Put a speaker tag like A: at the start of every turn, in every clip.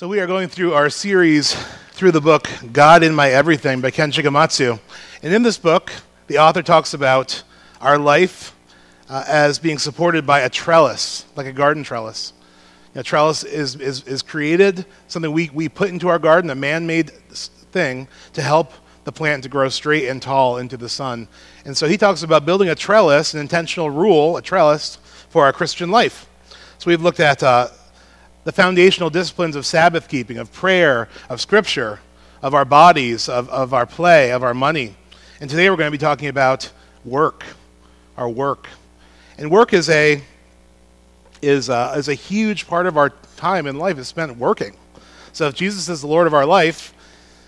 A: So, we are going through our series through the book God in My Everything by Ken Shigematsu. And in this book, the author talks about our life uh, as being supported by a trellis, like a garden trellis. A trellis is, is, is created, something we, we put into our garden, a man made thing to help the plant to grow straight and tall into the sun. And so he talks about building a trellis, an intentional rule, a trellis for our Christian life. So we've looked at uh, the foundational disciplines of Sabbath keeping, of prayer, of scripture, of our bodies, of, of our play, of our money. And today we're going to be talking about work, our work. And work is a, is a, is a huge part of our time in life is spent working. So if Jesus is the Lord of our life,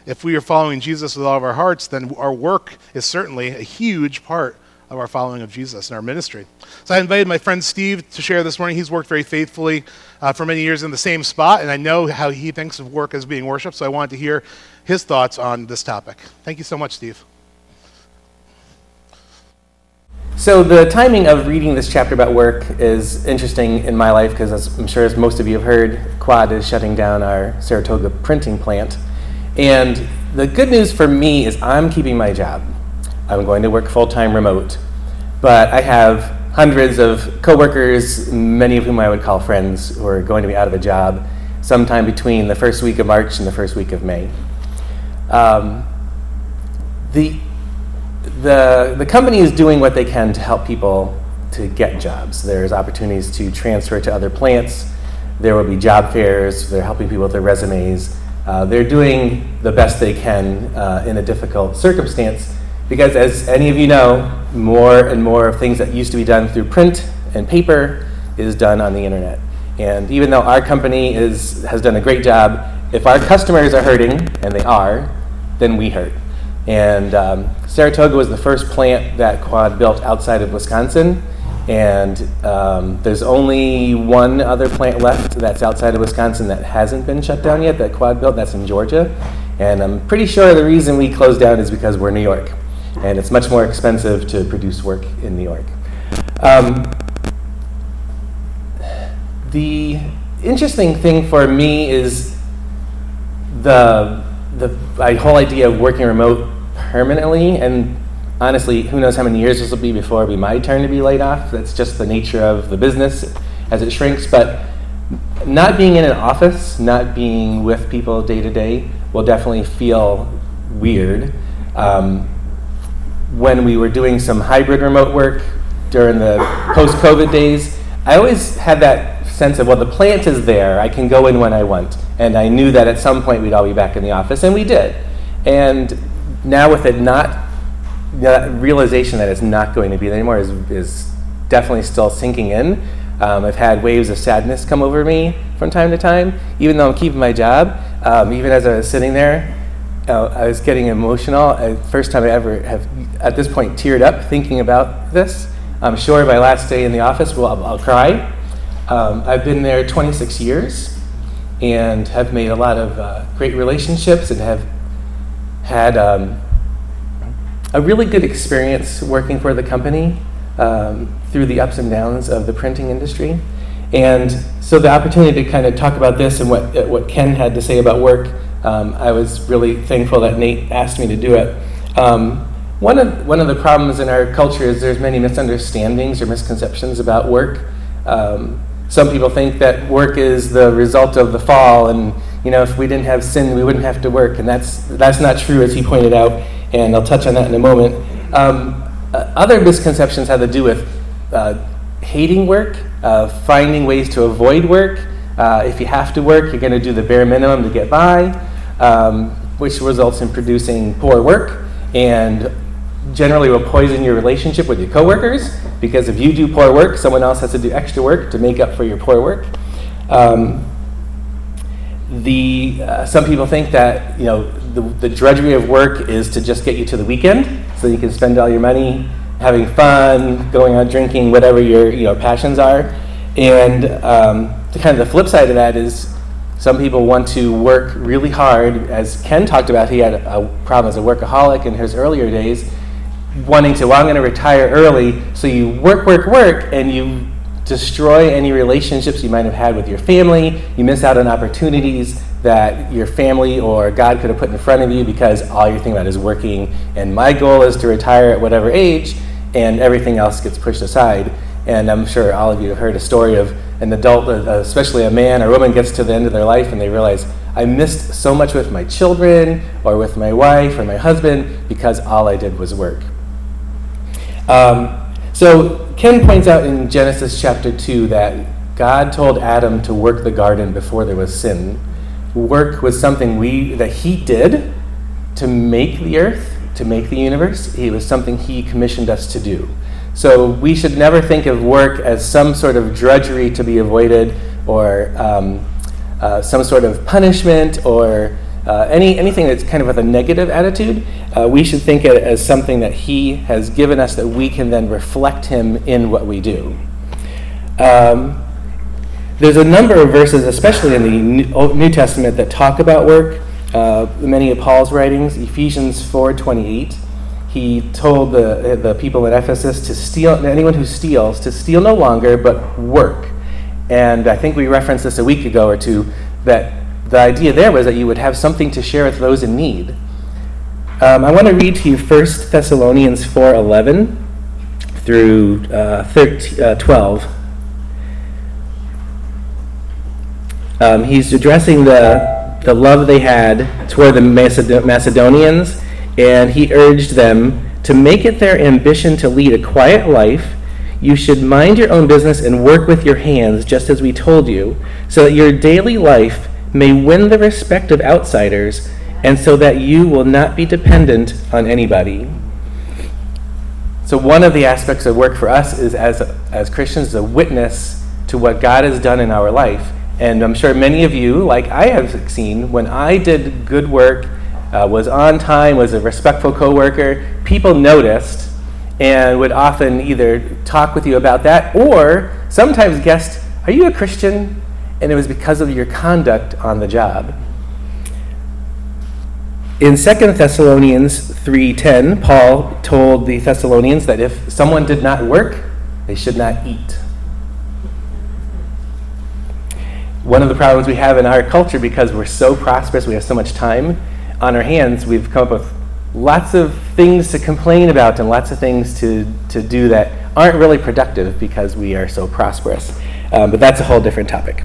A: if we are following Jesus with all of our hearts, then our work is certainly a huge part of our following of Jesus and our ministry. So I invited my friend Steve to share this morning. He's worked very faithfully uh, for many years in the same spot, and I know how he thinks of work as being worship, so I wanted to hear his thoughts on this topic. Thank you so much, Steve.
B: So, the timing of reading this chapter about work is interesting in my life because, as I'm sure as most of you have heard, Quad is shutting down our Saratoga printing plant. And the good news for me is I'm keeping my job. I'm going to work full time remote. But I have hundreds of coworkers, many of whom I would call friends, who are going to be out of a job sometime between the first week of March and the first week of May. Um, the, the, the company is doing what they can to help people to get jobs. There's opportunities to transfer to other plants. There will be job fairs. They're helping people with their resumes. Uh, they're doing the best they can uh, in a difficult circumstance. Because as any of you know, more and more of things that used to be done through print and paper is done on the internet. And even though our company is, has done a great job, if our customers are hurting, and they are, then we hurt. And um, Saratoga was the first plant that Quad built outside of Wisconsin. And um, there's only one other plant left that's outside of Wisconsin that hasn't been shut down yet that Quad built. That's in Georgia. And I'm pretty sure the reason we closed down is because we're New York and it's much more expensive to produce work in New York. Um, the interesting thing for me is the the whole idea of working remote permanently, and honestly, who knows how many years this will be before it'll be my turn to be laid off. That's just the nature of the business as it shrinks. But not being in an office, not being with people day to day, will definitely feel weird. Um, when we were doing some hybrid remote work during the post COVID days, I always had that sense of, well, the plant is there. I can go in when I want. And I knew that at some point we'd all be back in the office, and we did. And now, with it not, the realization that it's not going to be there anymore is, is definitely still sinking in. Um, I've had waves of sadness come over me from time to time, even though I'm keeping my job. Um, even as I was sitting there, uh, I was getting emotional. Uh, first time I ever have, at this point, teared up thinking about this. I'm sure my last day in the office, well, I'll, I'll cry. Um, I've been there 26 years and have made a lot of uh, great relationships and have had um, a really good experience working for the company um, through the ups and downs of the printing industry. And so the opportunity to kind of talk about this and what, what Ken had to say about work um, I was really thankful that Nate asked me to do it. Um, one of, one of the problems in our culture is there's many misunderstandings or misconceptions about work. Um, some people think that work is the result of the fall, and you know, if we didn't have sin, we wouldn't have to work, and that's that's not true, as he pointed out, and I'll touch on that in a moment. Um, uh, other misconceptions have to do with uh, hating work, uh, finding ways to avoid work. Uh, if you have to work, you're going to do the bare minimum to get by um, which results in producing poor work and generally will poison your relationship with your coworkers because if you do poor work, someone else has to do extra work to make up for your poor work. Um, the uh, some people think that you know the, the drudgery of work is to just get you to the weekend, so you can spend all your money having fun, going out drinking, whatever your you know passions are. And um, the kind of the flip side of that is some people want to work really hard. As Ken talked about, he had a, problem as a workaholic in his earlier days, wanting to, well, I'm going to retire early. So you work, work, work, and you destroy any relationships you might have had with your family. You miss out on opportunities that your family or God could have put in front of you because all you're thinking about is working. And my goal is to retire at whatever age, and everything else gets pushed aside. And I'm sure all of you have heard a story of an adult, uh, especially a man or woman, gets to the end of their life and they realize, I missed so much with my children or with my wife or my husband because all I did was work. Um, so Ken points out in Genesis chapter 2 that God told Adam to work the garden before there was sin. Work was something we that he did to make the earth, to make the universe. It was something he commissioned us to do. So we should never think of work as some sort of drudgery to be avoided or um, uh, some sort of punishment or uh, any, anything that's kind of with a negative attitude, uh, we should think it as something that He has given us that we can then reflect Him in what we do. Um, there's a number of verses, especially in the New Testament, that talk about work. Uh, many of Paul's writings, Ephesians 4:28, he told the, the people in Ephesus to steal, anyone who steals, to steal no longer, but work. And I think we referenced this a week ago or two, that the idea there was that you would have something to share with those in need. Um, I want to read to you 1 Thessalonians 4.11 through uh, 13, uh, 12. Um, he's addressing the, the love they had toward the Macedonians, and he urged them to make it their ambition to lead a quiet life. You should mind your own business and work with your hands, just as we told you, so that your daily life may win the respect of outsiders, and so that you will not be dependent on anybody. So, one of the aspects of work for us is as, as Christians, a witness to what God has done in our life. And I'm sure many of you, like I have seen, when I did good work, uh, was on time, was a respectful coworker, people noticed and would often either talk with you about that or sometimes guessed, Are you a Christian? And it was because of your conduct on the job. In 2 Thessalonians 3:10, Paul told the Thessalonians that if someone did not work, they should not eat. One of the problems we have in our culture because we're so prosperous, we have so much time on our hands, we've come up with lots of things to complain about and lots of things to, to do that aren't really productive because we are so prosperous. Um, but that's a whole different topic.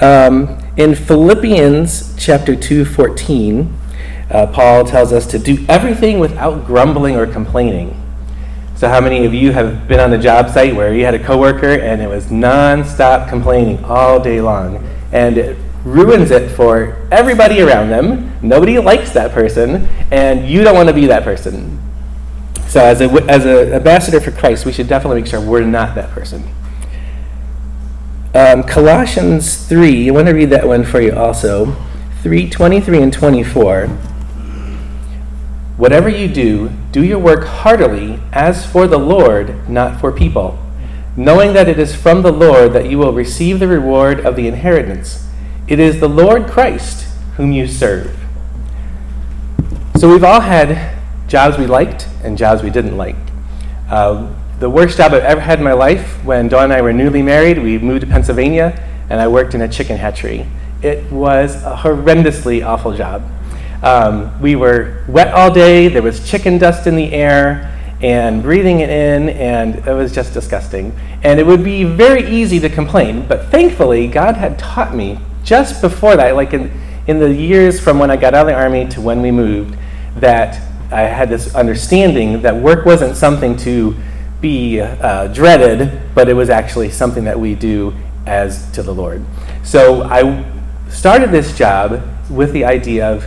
B: Um, in Philippians chapter 2, 14, uh, Paul tells us to do everything without grumbling or complaining. So, how many of you have been on the job site where you had a coworker and it was nonstop complaining all day long? And it ruins it for everybody around them. Nobody likes that person, and you don't want to be that person. So, as an as a ambassador for Christ, we should definitely make sure we're not that person. Um, Colossians 3, I want to read that one for you also. 3 23 and 24. Whatever you do, do your work heartily as for the Lord, not for people, knowing that it is from the Lord that you will receive the reward of the inheritance. It is the Lord Christ whom you serve. So we've all had jobs we liked and jobs we didn't like. Uh, the worst job I've ever had in my life, when Dawn and I were newly married, we moved to Pennsylvania, and I worked in a chicken hatchery. It was a horrendously awful job. Um, we were wet all day, there was chicken dust in the air, and breathing it in, and it was just disgusting. And it would be very easy to complain, but thankfully, God had taught me just before that, like in, in the years from when I got out of the Army to when we moved, that I had this understanding that work wasn't something to be uh, dreaded, but it was actually something that we do as to the Lord. So I started this job with the idea of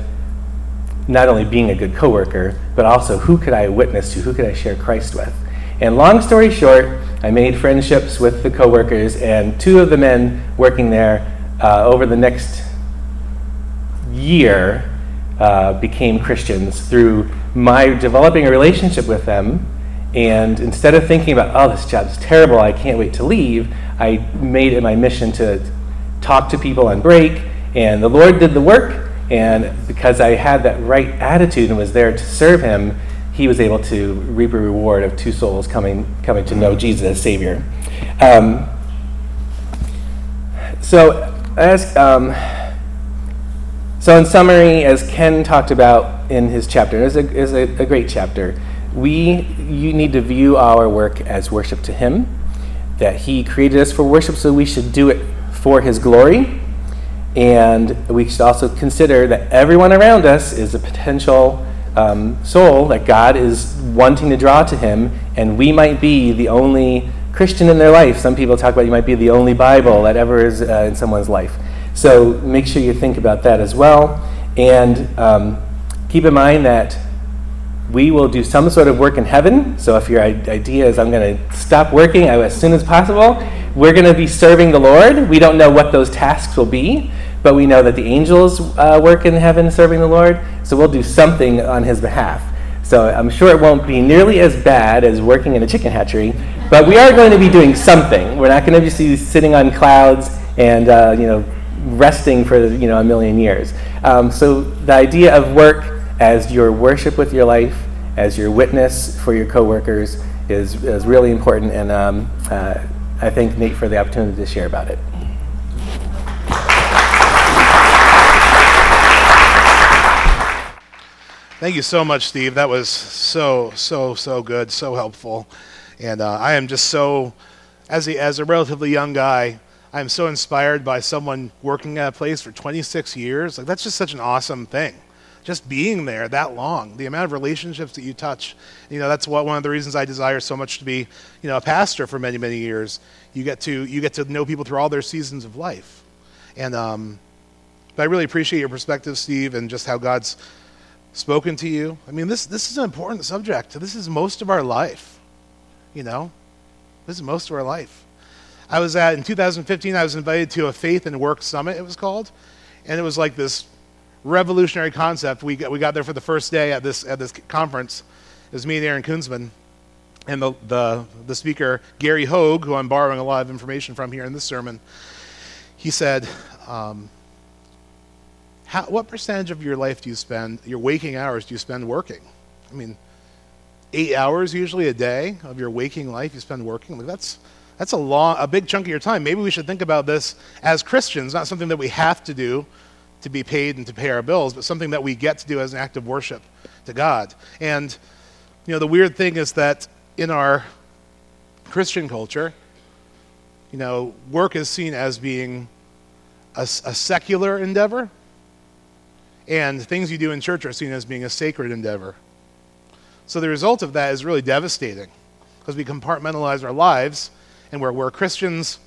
B: not only being a good coworker, but also who could I witness to, who could I share Christ with. And long story short, I made friendships with the coworkers, and two of the men working there uh, over the next year uh, became Christians through my developing a relationship with them and instead of thinking about, oh, this job's terrible, I can't wait to leave, I made it my mission to talk to people on break. And the Lord did the work. And because I had that right attitude and was there to serve Him, He was able to reap a reward of two souls coming, coming to know Jesus as Savior. Um, so, as um, so in summary, as Ken talked about in his chapter, is a, is a, a great chapter. We you need to view our work as worship to Him. That He created us for worship, so we should do it for His glory. And we should also consider that everyone around us is a potential um, soul that God is wanting to draw to Him, and we might be the only Christian in their life. Some people talk about you might be the only Bible that ever is uh, in someone's life. So make sure you think about that as well. And um, keep in mind that we will do some sort of work in heaven. So if your idea is, I'm going to stop working as soon as possible, we're going to be serving the Lord. We don't know what those tasks will be, but we know that the angels uh, work in heaven serving the Lord. So we'll do something on his behalf. So I'm sure it won't be nearly as bad as working in a chicken hatchery, but we are going to be doing something. We're not going to be sitting on clouds and uh, you know resting for you know a million years. Um, so the idea of work as your worship with your life, as your witness for your coworkers, is is really important, and um, uh, I thank Nate for the opportunity to share about it.
A: Thank you so much, Steve. That was so, so, so good, so helpful. And uh, I am just so, as a, as a relatively young guy, I'm so inspired by someone working at a place for 26 years. Like, that's just such an awesome thing. Just being there that long, the amount of relationships that you touch. You know, that's what, one of the reasons I desire so much to be, you know, a pastor for many, many years. You get to, you get to know people through all their seasons of life. And, um, but I really appreciate your perspective, Steve, and just how God's spoken to you. I mean, this, this is an important subject. This is most of our life, you know? This is most of our life. I was at, in 2015, I was invited to a Faith and Work Summit, it was called. And it was like this revolutionary concept. We got, we got there for the first day at this, at this conference. It was me and Aaron Kunzman. And the, the, the speaker, Gary Hogue, who I'm borrowing a lot of information from here in this sermon, he said, um, how, what percentage of your life do you spend, your waking hours, do you spend working? I mean, eight hours usually a day of your waking life you spend working. Like that's that's a long, a big chunk of your time. Maybe we should think about this as Christians, not something that we have to do to be paid and to pay our bills, but something that we get to do as an act of worship to God. And you know, the weird thing is that in our Christian culture, you know, work is seen as being a, a secular endeavor and things you do in church are seen as being a sacred endeavor. So the result of that is really devastating because we compartmentalize our lives and we're, we're Christians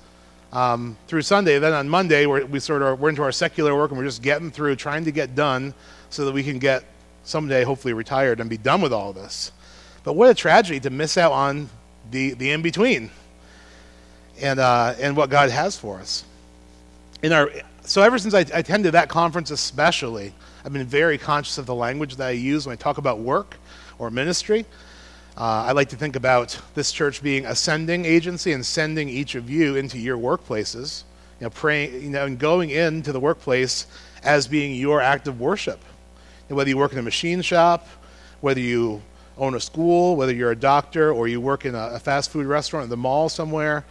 A: um, through Sunday. Then on Monday, we're, we sort of, we're into our secular work and we're just getting through, trying to get done so that we can get someday hopefully retired and be done with all this. But what a tragedy to miss out on the, the in between and, uh, and what God has for us. In our, so ever since I attended that conference, especially, I've been very conscious of the language that I use when I talk about work or ministry. Uh, I like to think about this church being a sending agency and sending each of you into your workplaces. You know, praying, you know, and going into the workplace as being your act of worship. And whether you work in a machine shop, whether you own a school, whether you're a doctor, or you work in a, a fast food restaurant at the mall somewhere,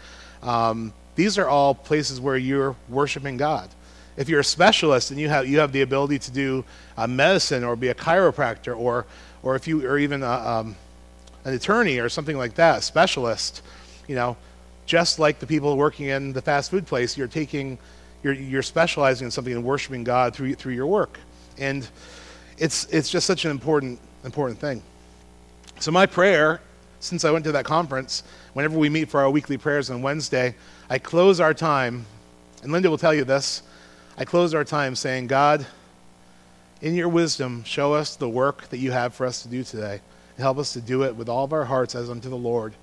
A: um, these are all places where you're worshiping God if you're a specialist and you have, you have the ability to do uh, medicine or be a chiropractor or, or if you are even a, um, an attorney or something like that, a specialist, you know, just like the people working in the fast food place, you're taking, you're, you're specializing in something and worshiping God through, through your work. And it's, it's just such an important, important thing. So my prayer, since I went to that conference, whenever we meet for our weekly prayers on Wednesday, I close our time, and Linda will tell you this, I close our time saying, God, in your wisdom, show us the work that you have for us to do today. Help us to do it with all of our hearts as unto the Lord.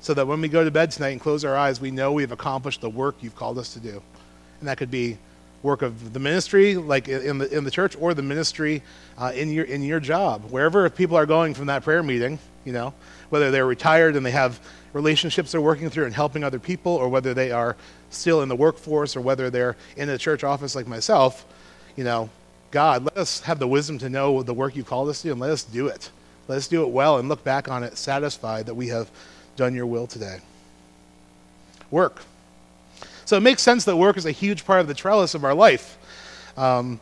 A: So that when we go to bed tonight and close our eyes, we know we've accomplished the work you've called us to do. And that could be work of the ministry, like in the, in the church, or the ministry uh, in, your, in your job. Wherever people are going from that prayer meeting, you know, whether they're retired and they have relationships they're working through and helping other people, or whether they are still in the workforce, or whether they're in a church office like myself, you know, God, let us have the wisdom to know the work you've called us to, and let us do it. Let us do it well and look back on it satisfied that we have done your will today. Work. So it makes sense that work is a huge part of the trellis of our life. Um,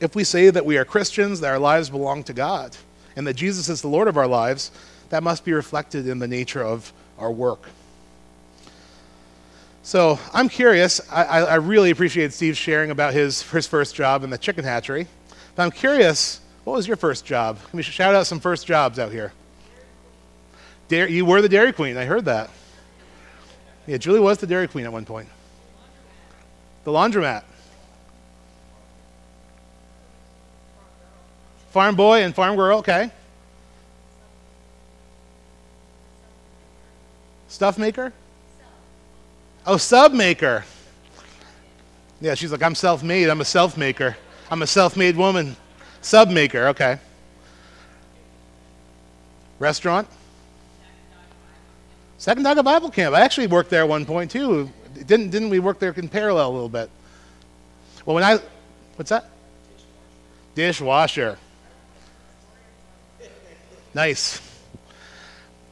A: if we say that we are Christians, that our lives belong to God, and that Jesus is the Lord of our lives, that must be reflected in the nature of our work. So I'm curious. I, I really appreciate Steve sharing about his, his first job in the chicken hatchery. But I'm curious, what was your first job? Can we shout out some first jobs out here? Dairy, you were the Dairy Queen. I heard that. Yeah, Julie was the Dairy Queen at one point. The laundromat. Farm boy and farm girl, okay. Stuff maker? Oh, sub maker. Yeah, she's like, I'm self made. I'm a self maker. I'm a self made woman. Sub maker, okay. Restaurant? Sacandaga Bible Camp. I actually worked there at one point too. Didn't, didn't we work there in parallel a little bit? Well, when I, what's that? Dishwasher. Nice.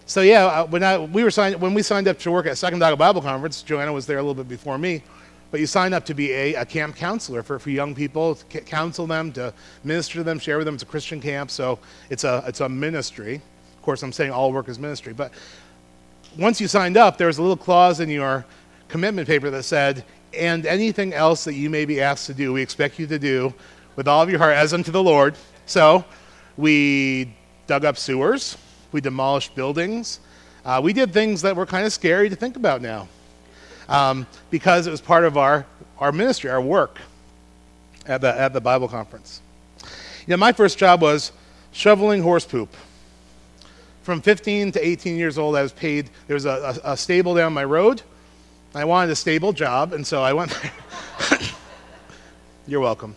A: So yeah, uh, when I, we were signed, when we signed up to work at Sacandaga Bible Conference, Joanna was there a little bit before me, but you sign up to be a, a camp counselor for, for young people, to counsel them, to minister to them, share with them. It's a Christian camp, so it's a, it's a ministry. Of course, I'm saying all work is ministry, but once you signed up, there was a little clause in your commitment paper that said, and anything else that you may be asked to do, we expect you to do with all of your heart as unto the Lord. So we dug up sewers we demolished buildings. Uh, we did things that were kind of scary to think about now um, because it was part of our, our ministry, our work at the, at the Bible conference. You know, my first job was shoveling horse poop. From 15 to 18 years old, I was paid. There was a, a, a stable down my road. I wanted a stable job, and so I went there. You're welcome.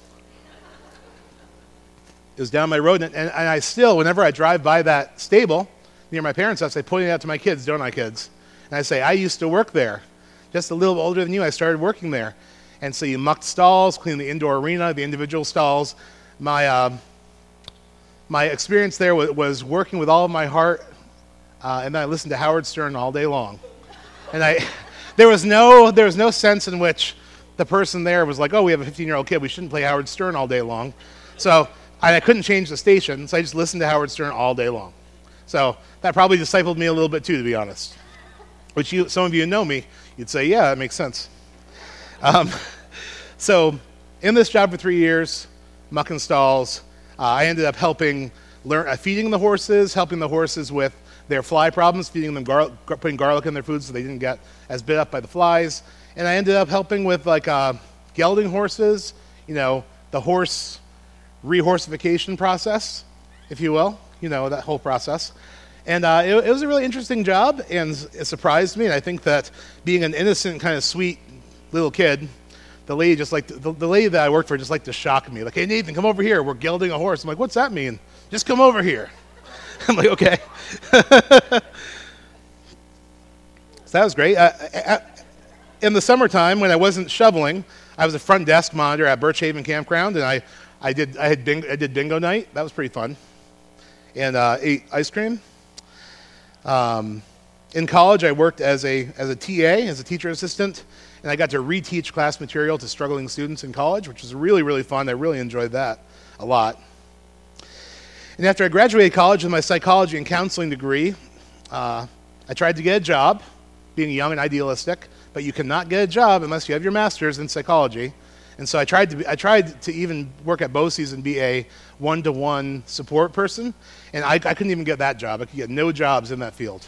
A: It was down my road, and, and, and, I still, whenever I drive by that stable near my parents' house, I point it out to my kids, don't I, kids? And I say, I used to work there. Just a little older than you, I started working there. And so you mucked stalls, cleaned the indoor arena, the individual stalls. My, uh, my experience there was, was, working with all of my heart, uh, and I listened to Howard Stern all day long. And I, there, was no, there was no sense in which the person there was like, oh, we have a 15 year old kid, we shouldn't play Howard Stern all day long. So I couldn't change the station, so I just listened to Howard Stern all day long. So that probably discipled me a little bit too, to be honest. Which you, some of you know me, you'd say, yeah, that makes sense. Um, so in this job for three years, mucking stalls, uh, I ended up helping learn, uh, feeding the horses, helping the horses with their fly problems, feeding them gar- putting garlic in their food so they didn't get as bit up by the flies. And I ended up helping with like uh, gelding horses, you know, the horse rehorsification process, if you will, you know, that whole process. And uh, it, it, was a really interesting job, and it surprised me. And I think that being an innocent, kind of sweet little kid, the lady just like the, the lady that I worked for just liked to shock me. Like, hey Nathan, come over here. We're gelding a horse. I'm like, what's that mean? Just come over here. I'm like, okay. so that was great. Uh, in the summertime, when I wasn't shoveling, I was a front desk monitor at Birch Haven Campground, and I I did, I, had bingo, I did bingo night. That was pretty fun. And uh, ate ice cream. Um, in college, I worked as a, as a TA, as a teacher assistant, and I got to reteach class material to struggling students in college, which was really, really fun. I really enjoyed that a lot. And after I graduated college with my psychology and counseling degree, uh, I tried to get a job, being young and idealistic, but you cannot get a job unless you have your master's in psychology. And so I tried to, be, I tried to even work at BOCES and be a one to one support person, and I, I couldn't even get that job. I could get no jobs in that field.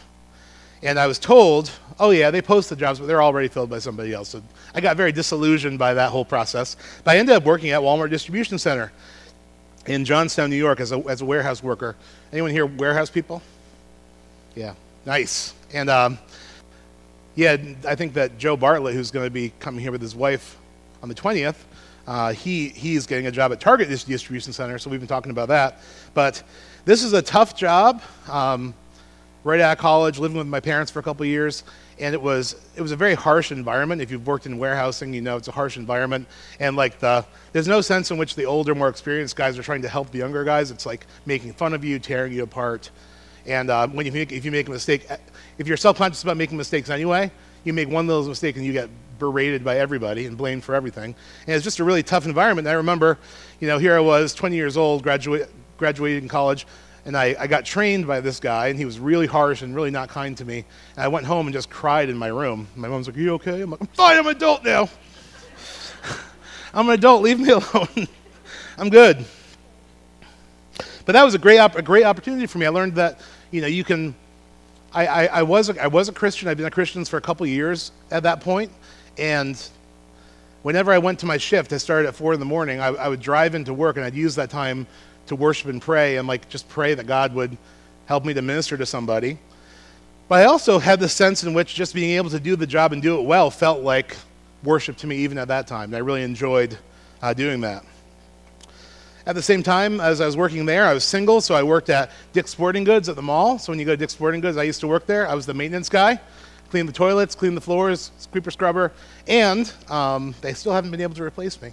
A: And I was told, oh, yeah, they post the jobs, but they're already filled by somebody else. So I got very disillusioned by that whole process. But I ended up working at Walmart Distribution Center in Johnstown, New York, as a, as a warehouse worker. Anyone here warehouse people? Yeah, nice. And um, yeah, I think that Joe Bartlett, who's going to be coming here with his wife on the 20th. Uh, he, he's getting a job at Target Distribution Center, so we've been talking about that. But this is a tough job. Um, right out of college, living with my parents for a couple years, and it was it was a very harsh environment. If you've worked in warehousing, you know it's a harsh environment, and like the there's no sense in which the older, more experienced guys are trying to help the younger guys. It's like making fun of you, tearing you apart, and uh, when you make, if you make a mistake, if you're self-conscious about making mistakes anyway, you make one little mistake and you get berated by everybody and blamed for everything. And it was just a really tough environment. And I remember, you know, here I was, 20 years old, graduate, graduated in college, and I, I got trained by this guy, and he was really harsh and really not kind to me. And I went home and just cried in my room. My mom's like, Are you okay? I'm like, I'm fine, I'm an adult now. I'm an adult, leave me alone. I'm good. But that was a great, op- a great opportunity for me. I learned that, you know, you can. I, I, I was a, I was a Christian. I'd been a Christian for a couple years at that point, and whenever I went to my shift, I started at four in the morning. I, I would drive into work, and I'd use that time to worship and pray, and like just pray that God would help me to minister to somebody. But I also had the sense in which just being able to do the job and do it well felt like worship to me even at that time. And I really enjoyed uh, doing that. At the same time, as I was working there, I was single, so I worked at Dick's Sporting Goods at the mall. So when you go to Dick's Sporting Goods, I used to work there. I was the maintenance guy, clean the toilets, clean the floors, sweeper scrubber, and um, they still haven't been able to replace me.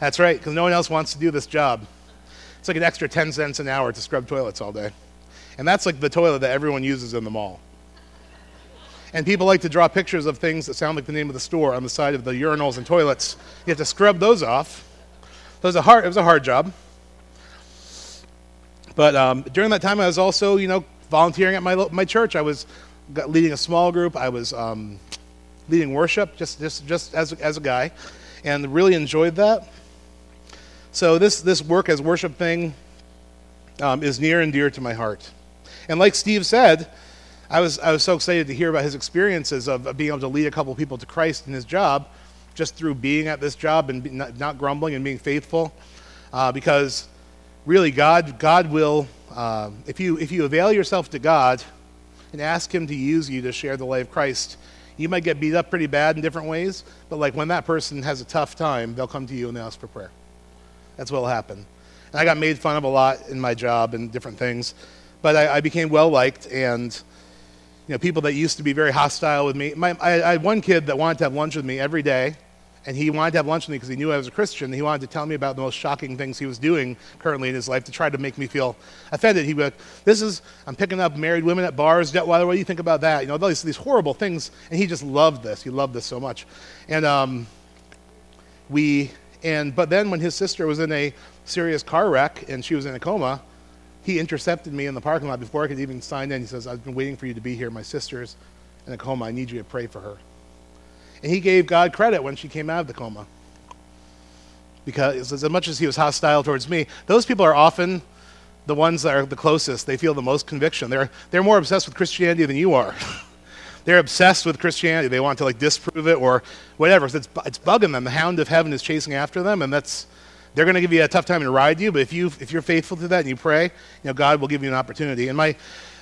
A: That's right, because no one else wants to do this job. It's like an extra 10 cents an hour to scrub toilets all day. And that's like the toilet that everyone uses in the mall. And people like to draw pictures of things that sound like the name of the store on the side of the urinals and toilets. You have to scrub those off. It was a hard, it was a hard job. But um, during that time, I was also, you know, volunteering at my, my church. I was leading a small group. I was um, leading worship just, just, just as, as a guy and really enjoyed that. So this, this work as worship thing um, is near and dear to my heart. And like Steve said, I was, I was so excited to hear about his experiences of, being able to lead a couple people to Christ in his job just through being at this job and not, not grumbling and being faithful. Uh, because really, God, God will, uh, if, you, if you avail yourself to God and ask Him to use you to share the light of Christ, you might get beat up pretty bad in different ways, but like when that person has a tough time, they'll come to you and they ask for prayer. That's what will happen. And I got made fun of a lot in my job and different things, but I, I became well liked, and you know, people that used to be very hostile with me. My, I, I, had one kid that wanted to have lunch with me every day, and he wanted to have lunch with me because he knew I was a Christian. He wanted to tell me about the most shocking things he was doing currently in his life to try to make me feel offended. He would, "This is I'm picking up married women at bars. What, what do you think about that? You know, these, these horrible things." And he just loved this. He loved this so much, and um, we and but then when his sister was in a serious car wreck and she was in a coma, he intercepted me in the parking lot before I could even sign in. He says, "I've been waiting for you to be here. My sister's in a coma. I need you to pray for her." And he gave God credit when she came out of the coma. Because as much as he was hostile towards me, those people are often the ones that are the closest. They feel the most conviction. They're, they're more obsessed with Christianity than you are. they're obsessed with Christianity. They want to like disprove it or whatever. So it's, it's bugging them. The hound of heaven is chasing after them, and that's they're going to give you a tough time and ride you. But if you if you're faithful to that and you pray, you know God will give you an opportunity. And my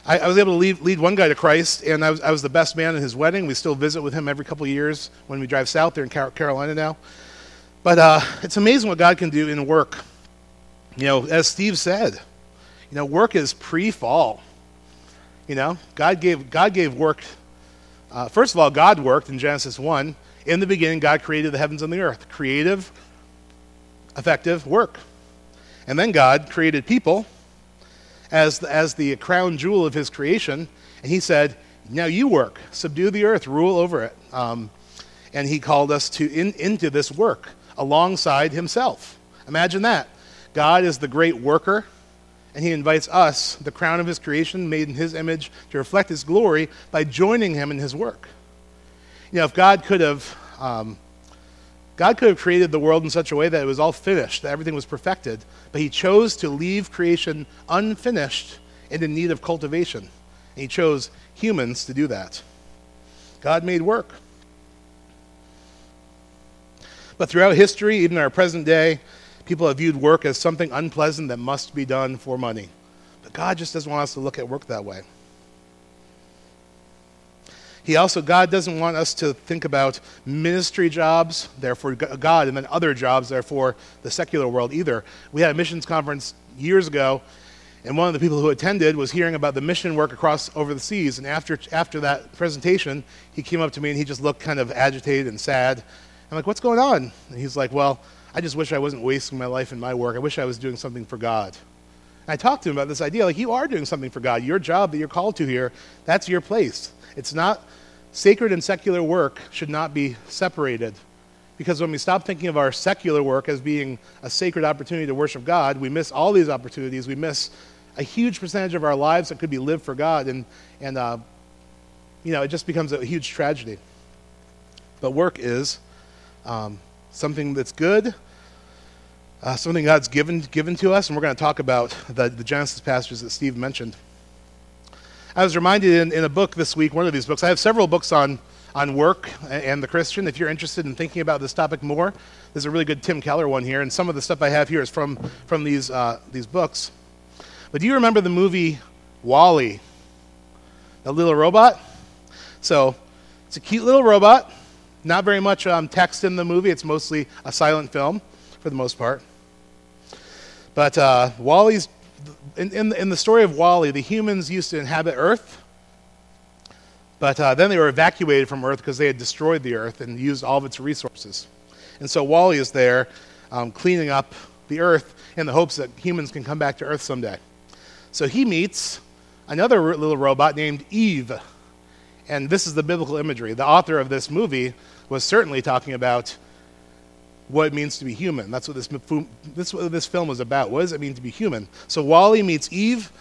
A: I, I was able to lead, lead, one guy to Christ, and I was, I was the best man in his wedding. We still visit with him every couple of years when we drive south. They're in Car- Carolina now. But uh, it's amazing what God can do in work. You know, as Steve said, you know, work is pre-fall. You know, God gave God gave work. Uh, first of all, God worked in Genesis one. In the beginning, God created the heavens and the earth. Creative, effective work. And then God created people as the, as the crown jewel of his creation. And he said, Now you work, subdue the earth, rule over it. Um, and he called us to in, into this work alongside himself. Imagine that. God is the great worker, and he invites us, the crown of his creation, made in his image, to reflect his glory by joining him in his work. You know, if God could have. Um, God could have created the world in such a way that it was all finished, that everything was perfected, but He chose to leave creation unfinished and in need of cultivation. And He chose humans to do that. God made work. But throughout history, even in our present day, people have viewed work as something unpleasant that must be done for money. But God just doesn't want us to look at work that way. He also, God doesn't want us to think about ministry jobs, therefore God, and then other jobs, therefore the secular world either. We had a missions conference years ago, and one of the people who attended was hearing about the mission work across over the seas. And after, after that presentation, he came up to me and he just looked kind of agitated and sad. I'm like, what's going on? And he's like, well, I just wish I wasn't wasting my life in my work. I wish I was doing something for God. I talked to him about this idea like, you are doing something for God. Your job that you're called to here, that's your place. It's not, sacred and secular work should not be separated. Because when we stop thinking of our secular work as being a sacred opportunity to worship God, we miss all these opportunities. We miss a huge percentage of our lives that could be lived for God. And, and uh, you know, it just becomes a huge tragedy. But work is um, something that's good, uh, something God's given, given to us, and we're going to talk about the, the Genesis passages that Steve mentioned. I was reminded in, in a book this week, one of these books, I have several books on, on work and the Christian. If you're interested in thinking about this topic more, there's a really good Tim Keller one here, and some of the stuff I have here is from, from these, uh, these books. But do you remember the movie WALL-E? The little robot? So, it's a cute little robot. Not very much um, text in the movie, it's mostly a silent film for the most part. But uh, WALL-E's, in, in, in, the story of WALL-E, the humans used to inhabit Earth, but uh, then they were evacuated from Earth because they had destroyed the Earth and used all of its resources. And so WALL-E is there um, cleaning up the Earth in the hopes that humans can come back to Earth someday. So he meets another little robot named Eve. And this is the biblical imagery. The author of this movie was certainly talking about what it means to be human. That's what this, this, what this film was about. What does it mean to be human? So WALL-E meets Eve,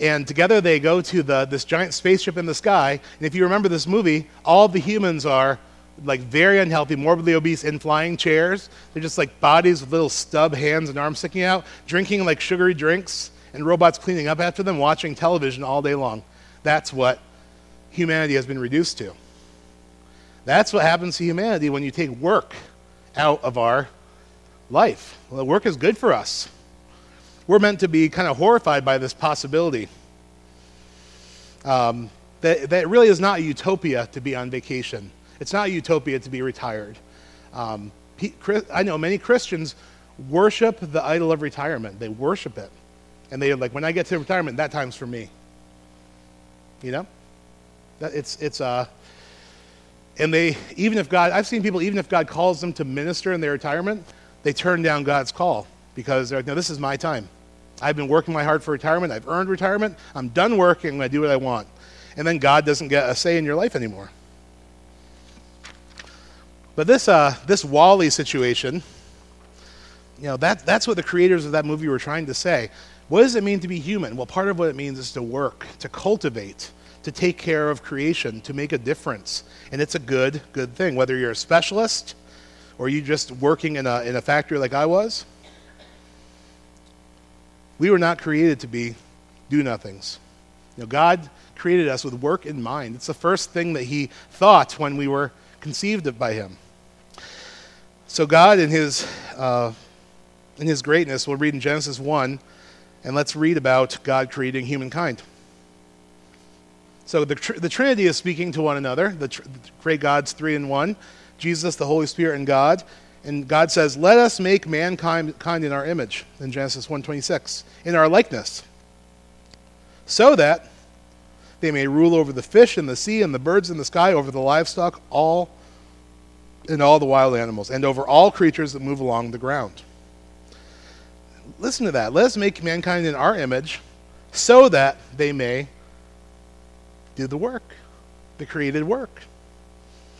A: and together they go to the, this giant spaceship in the sky. And if you remember this movie, all the humans are like very unhealthy, morbidly obese in flying chairs. They're just like bodies with little stub hands and arms sticking out, drinking like sugary drinks, and robots cleaning up after them, watching television all day long. That's what humanity has been reduced to. That's what happens to humanity when you take work out of our life. Well, work is good for us. We're meant to be kind of horrified by this possibility. Um, that, that really is not a utopia to be on vacation. It's not a utopia to be retired. Um, I know many Christians worship the idol of retirement. They worship it. And they're like, when I get to retirement, that time's for me. You know? It's, it's, uh, and they, even if God, I've seen people, even if God calls them to minister in their retirement, they turn down God's call because they're like, no, this is my time. I've been working my heart for retirement. I've earned retirement. I'm done working. To do what I want. And then God doesn't get a say in your life anymore. But this, uh, this WALL-E situation, you know, that, that's what the creators of that movie were trying to say. What does it mean to be human? Well, part of what it means is to work, to cultivate, to take care of creation, to make a difference. And it's a good, good thing. Whether you're a specialist or you're just working in a, in a factory like I was, we were not created to be do nothings. You know, God created us with work in mind. It's the first thing that He thought when we were conceived by Him. So, God, in His, uh, in His greatness, we'll read in Genesis 1, and let's read about God creating humankind. So the, tr- the Trinity is speaking to one another. The, tr- the great God's three in one Jesus, the Holy Spirit, and God. And God says, Let us make mankind kind in our image, in Genesis 1.26, in our likeness, so that they may rule over the fish in the sea and the birds in the sky, over the livestock, all and all the wild animals, and over all creatures that move along the ground. Listen to that. Let us make mankind in our image, so that they may do the work, the created work.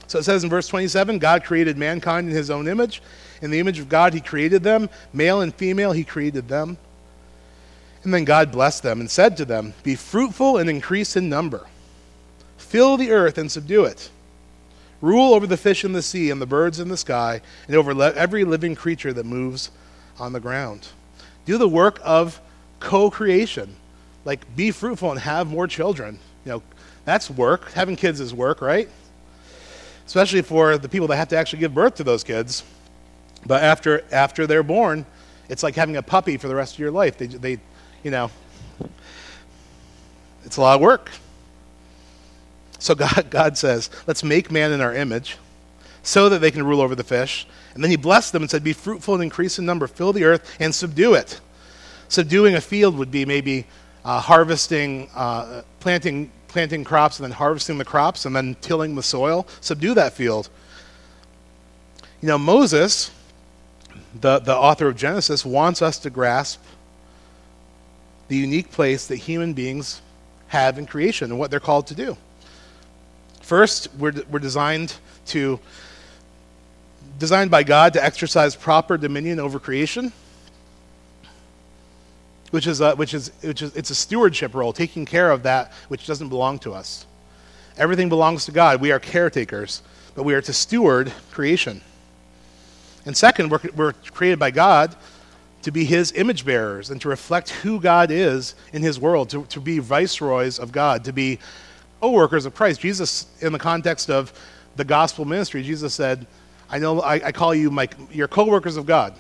A: So it says in verse 27 God created mankind in his own image. In the image of God, he created them. Male and female, he created them. And then God blessed them and said to them, Be fruitful and increase in number. Fill the earth and subdue it. Rule over the fish in the sea and the birds in the sky, and over every living creature that moves on the ground. Do the work of co creation. Like, be fruitful and have more children. You know, that's work. Having kids is work, right? Especially for the people that have to actually give birth to those kids. But after, after they're born, it's like having a puppy for the rest of your life. They, they, you know, it's a lot of work. So God, God says, let's make man in our image so that they can rule over the fish. And then he blessed them and said, Be fruitful and increase in number, fill the earth and subdue it. Subduing a field would be maybe uh, harvesting, uh, planting planting crops and then harvesting the crops and then tilling the soil. Subdue that field. You know, Moses, the, the author of Genesis, wants us to grasp the unique place that human beings have in creation and what they're called to do. First, we're, we're designed to designed by God to exercise proper dominion over creation, which is a, which is which is it's a stewardship role, taking care of that which doesn't belong to us. Everything belongs to God. We are caretakers, but we are to steward creation. And second, we're, we're created by God to be his image bearers and to reflect who God is in his world, to, to be viceroys of God, to be co workers of Christ. Jesus, in the context of the gospel ministry, Jesus said, I know I, I call you my, your co workers of God,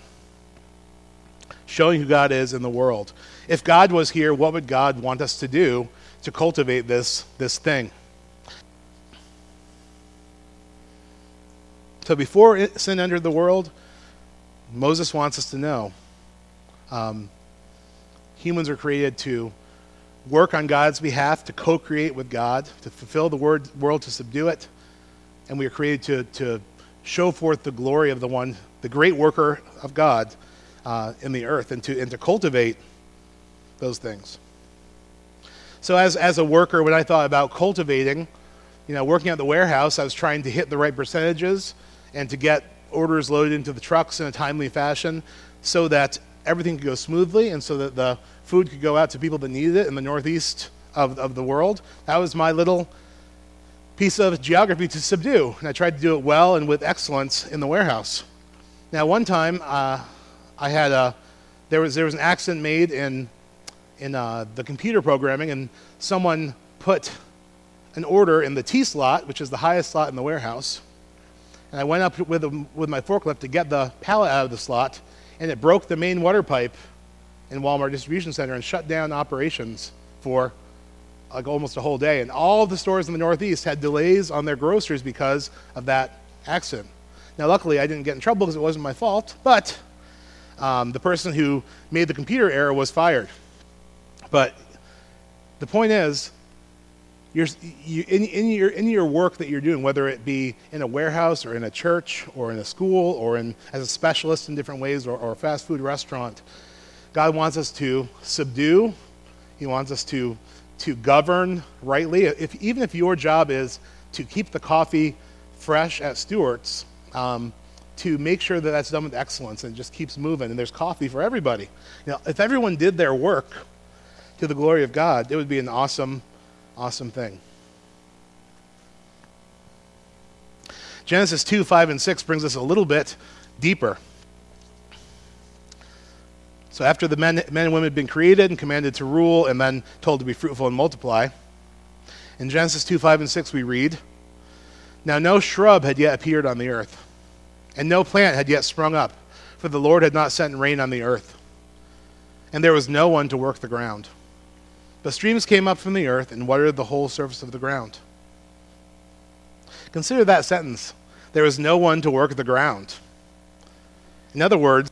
A: showing who God is in the world. If God was here, what would God want us to do to cultivate this, this thing? So before sin entered the world, Moses wants us to know um, humans are created to work on God's behalf, to co create with God, to fulfill the word, world, to subdue it. And we are created to, to show forth the glory of the one, the great worker of God uh, in the earth, and to, and to cultivate those things. So, as, as a worker, when I thought about cultivating, you know, working at the warehouse, I was trying to hit the right percentages and to get orders loaded into the trucks in a timely fashion so that everything could go smoothly and so that the food could go out to people that needed it in the northeast of, of the world. That was my little piece of geography to subdue, and I tried to do it well and with excellence in the warehouse. Now, one time uh, I had a there was there was an accident made in in uh, the computer programming, and someone put an order in the T slot, which is the highest slot in the warehouse. And I went up with, with my forklift to get the pallet out of the slot, and it broke the main water pipe in Walmart distribution center and shut down operations for like almost a whole day. And all the stores in the Northeast had delays on their groceries because of that accident. Now, luckily, I didn't get in trouble because it wasn't my fault, but um, the person who made the computer error was fired. But the point is, you, in, in, your, in your work that you're doing, whether it be in a warehouse or in a church or in a school or in, as a specialist in different ways or, or a fast food restaurant, God wants us to subdue. He wants us to, to govern rightly. If, even if your job is to keep the coffee fresh at Stewart's, um, to make sure that that's done with excellence and just keeps moving and there's coffee for everybody. Know, if everyone did their work to the glory of God, it would be an awesome awesome thing. Genesis 2, 5, and 6 brings us a little bit deeper. So, after the men, men and women had been created and commanded to rule and then told to be fruitful and multiply, in Genesis 2, 5, and 6, we read Now no shrub had yet appeared on the earth, and no plant had yet sprung up, for the Lord had not sent rain on the earth, and there was no one to work the ground. But streams came up from the earth and watered the whole surface of the ground. Consider that sentence. There was no one to work the ground. In other words,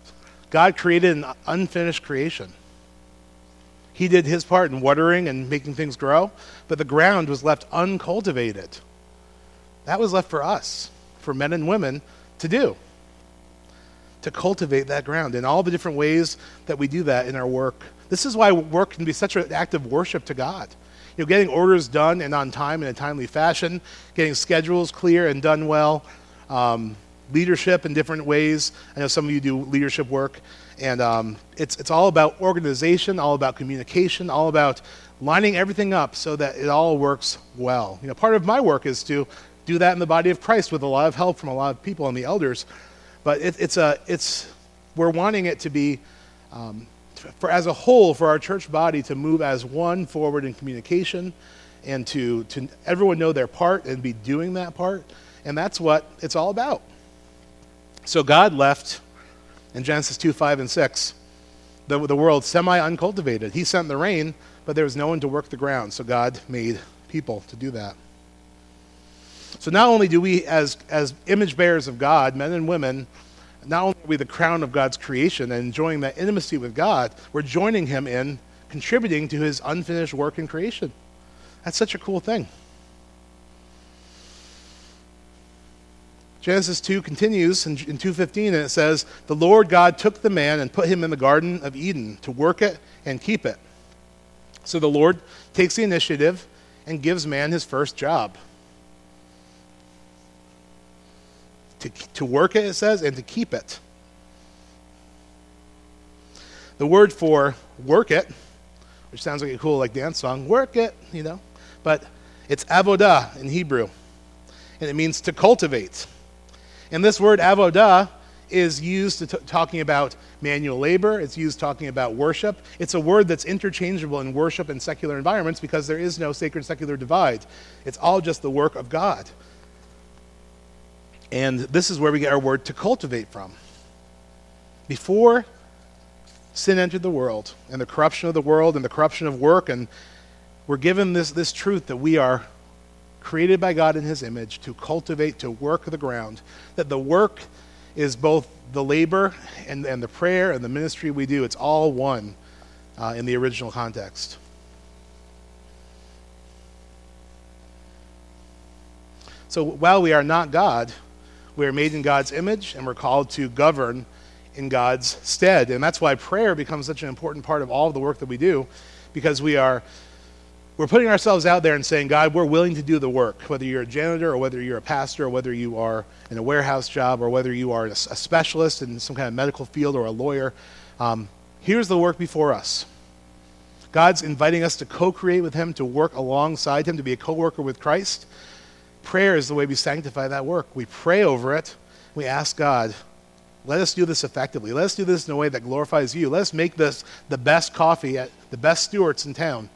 A: God created an unfinished creation. He did his part in watering and making things grow, but the ground was left uncultivated. That was left for us, for men and women, to do. To cultivate that ground in all the different ways that we do that in our work this is why work can be such an act of worship to God. You know, getting orders done and on time in a timely fashion, getting schedules clear and done well, um, leadership in different ways. I know some of you do leadership work, and um, it's, it's all about organization, all about communication, all about lining everything up so that it all works well. You know, part of my work is to do that in the body of Christ with a lot of help from a lot of people and the elders, but it, it's a it's we're wanting it to be. Um, for as a whole, for our church body to move as one forward in communication and to, to everyone know their part and be doing that part. And that's what it's all about. So God left in Genesis 2 5 and 6 the, the world semi uncultivated. He sent the rain, but there was no one to work the ground. So God made people to do that. So not only do we, as, as image bearers of God, men and women, not only are we the crown of God's creation and enjoying that intimacy with God, we're joining Him in contributing to His unfinished work in creation. That's such a cool thing. Genesis 2 continues in, in 2:15 and it says, "The Lord God took the man and put him in the garden of Eden to work it and keep it. So the Lord takes the initiative and gives man his first job. To, to work it, it says, and to keep it. The word for work it, which sounds like a cool like dance song, work it, you know, but it's avodah in Hebrew, and it means to cultivate. And this word avodah is used to t- talking about manual labor. It's used talking about worship. It's a word that's interchangeable in worship and secular environments because there is no sacred secular divide. It's all just the work of God. And this is where we get our word to cultivate from. Before sin entered the world and the corruption of the world and the corruption of work, and we're given this, this truth that we are created by God in His image to cultivate, to work the ground, that the work is both the labor and, and the prayer and the ministry we do, it's all one uh, in the original context. So while we are not God, we are made in God's image and we're called to govern in God's stead. And that's why prayer becomes such an important part of all of the work that we do because we are we're putting ourselves out there and saying, God, we're willing to do the work, whether you're a janitor or whether you're a pastor or whether you are in a warehouse job or whether you are a, specialist in some kind of medical field or a lawyer. Um, here's the work before us. God's inviting us to co create with Him, to work alongside Him, to be a co worker with Christ. Prayer is the way we sanctify that work. We pray over it. We ask God, let us do this effectively. Let us do this in a way that glorifies you. Let us make this the best coffee at the best Stewart's in town.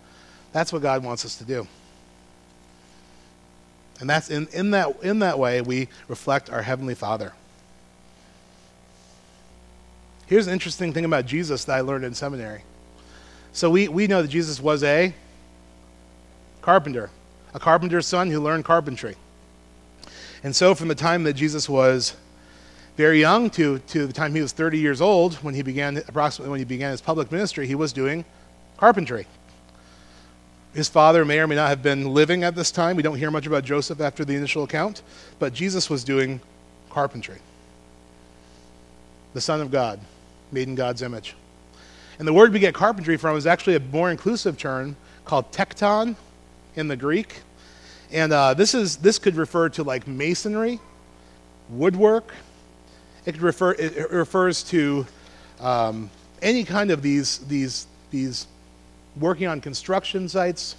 A: That's what God wants us to do. And that's in, in, that, in that way we reflect our Heavenly Father. Here's an interesting thing about Jesus that I learned in seminary. So we, we know that Jesus was a carpenter, a carpenter's son who learned carpentry. And so from the time that Jesus was very young to, to the time he was 30 years old, when he began, approximately when he began his public ministry, he was doing carpentry. His father may or may not have been living at this time. We don't hear much about Joseph after the initial account, but Jesus was doing carpentry. The Son of God, made in God's image. And the word we get carpentry from is actually a more inclusive term called tekton in the Greek. And uh, this, is, this could refer to like masonry, woodwork. It, could refer, it refers to um, any kind of these, these, these working on construction sites,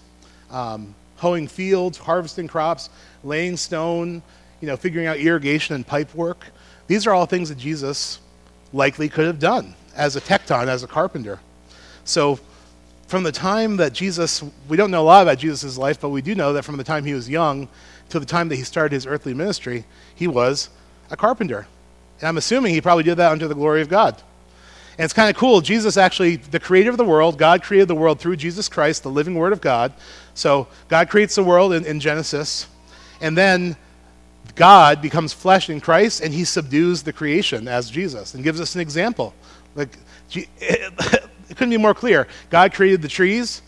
A: um, hoeing fields, harvesting crops, laying stone, you know, figuring out irrigation and pipe work. These are all things that Jesus likely could have done as a tekton, as a carpenter. So, from the time that Jesus, we don't know a lot about Jesus' life, but we do know that from the time he was young to the time that he started his earthly ministry, he was a carpenter. And I'm assuming he probably did that under the glory of God. And it's kind of cool. Jesus actually, the creator of the world, God created the world through Jesus Christ, the living word of God. So God creates the world in, in Genesis. And then God becomes flesh in Christ and he subdues the creation as Jesus and gives us an example. Like, it couldn't be more clear. God created the trees,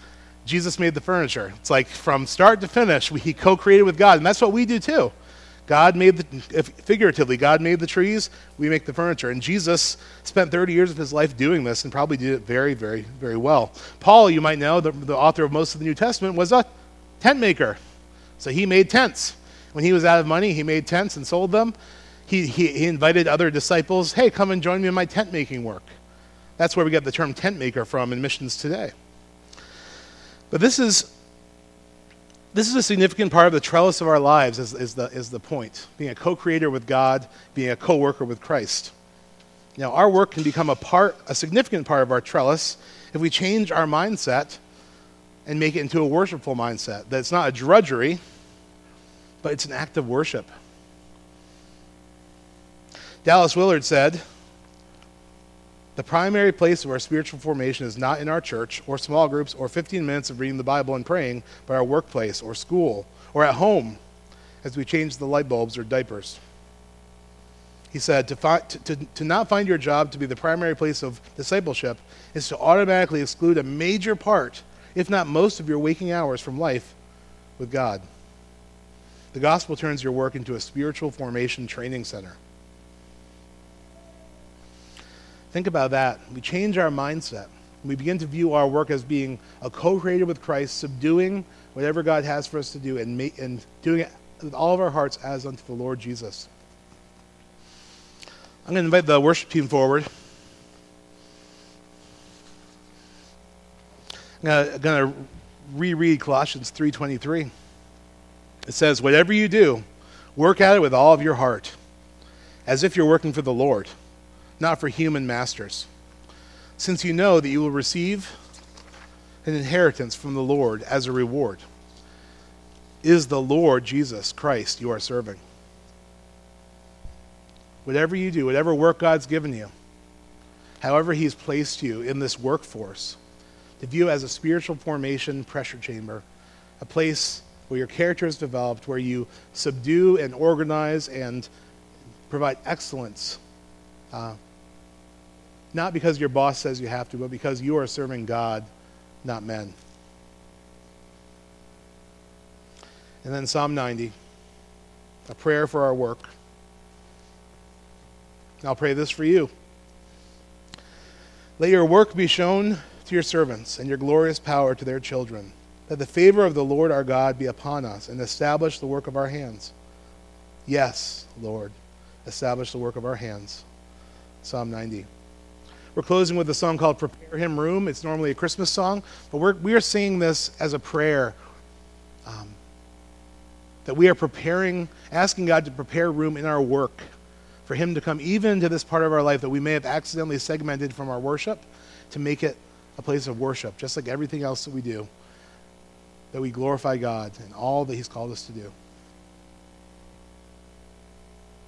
A: Jesus made the furniture. It's like from start to finish, we, he co created with God. And that's what we do too. God made the, figuratively, God made the trees, we make the furniture. And Jesus spent 30 years of his life doing this and probably did it very, very, very well. Paul, you might know, the, the author of most of the New Testament, was a tent maker. So he made tents. When he was out of money, he made tents and sold them. He, he, he invited other disciples, hey, come and join me in my tent making work. That's where we get the term tent maker from in missions today. But this is this is a significant part of the trellis of our lives, is, is, the, is the point. Being a co creator with God, being a co worker with Christ. Now, our work can become a part, a significant part of our trellis if we change our mindset and make it into a worshipful mindset. That it's not a drudgery, but it's an act of worship. Dallas Willard said, the primary place of our spiritual formation is not in our church or small groups or 15 minutes of reading the Bible and praying, but our workplace or school or at home as we change the light bulbs or diapers. He said, to, fi- to, to, to not find your job to be the primary place of discipleship is to automatically exclude a major part, if not most, of your waking hours from life with God. The gospel turns your work into a spiritual formation training center. Think about that. We change our mindset. we begin to view our work as being a co-creator with Christ, subduing whatever God has for us to do and, make, and doing it with all of our hearts as unto the Lord Jesus. I'm going to invite the worship team forward. I'm going to reread Colossians 3:23. It says, "Whatever you do, work at it with all of your heart, as if you're working for the Lord, not for human masters, since you know that you will receive an inheritance from the Lord as a reward. Is the Lord Jesus Christ you are serving?" Whatever you do, whatever work God's given you, however He's placed you in this workforce, to view as a spiritual formation pressure chamber, a place where your character is developed, where you subdue and organize and provide excellence. Uh, not because your boss says you have to, but because you are serving God, not men. And then Psalm 90, a prayer for our work. I'll pray this for you. Let your work be shown to your servants and your glorious power to their children. Let the favor of the Lord our God be upon us and establish the work of our hands. Yes, Lord, establish the work of our hands. Psalm 90. We're closing with a song called Prepare Him Room. It's normally a Christmas song, but we're, we are singing this as a prayer um, that we are preparing, asking God to prepare room in our work for Him to come even into this part of our life that we may have accidentally segmented from our worship to make it a place of worship, just like everything else that we do, that we glorify God and all that He's called us to do.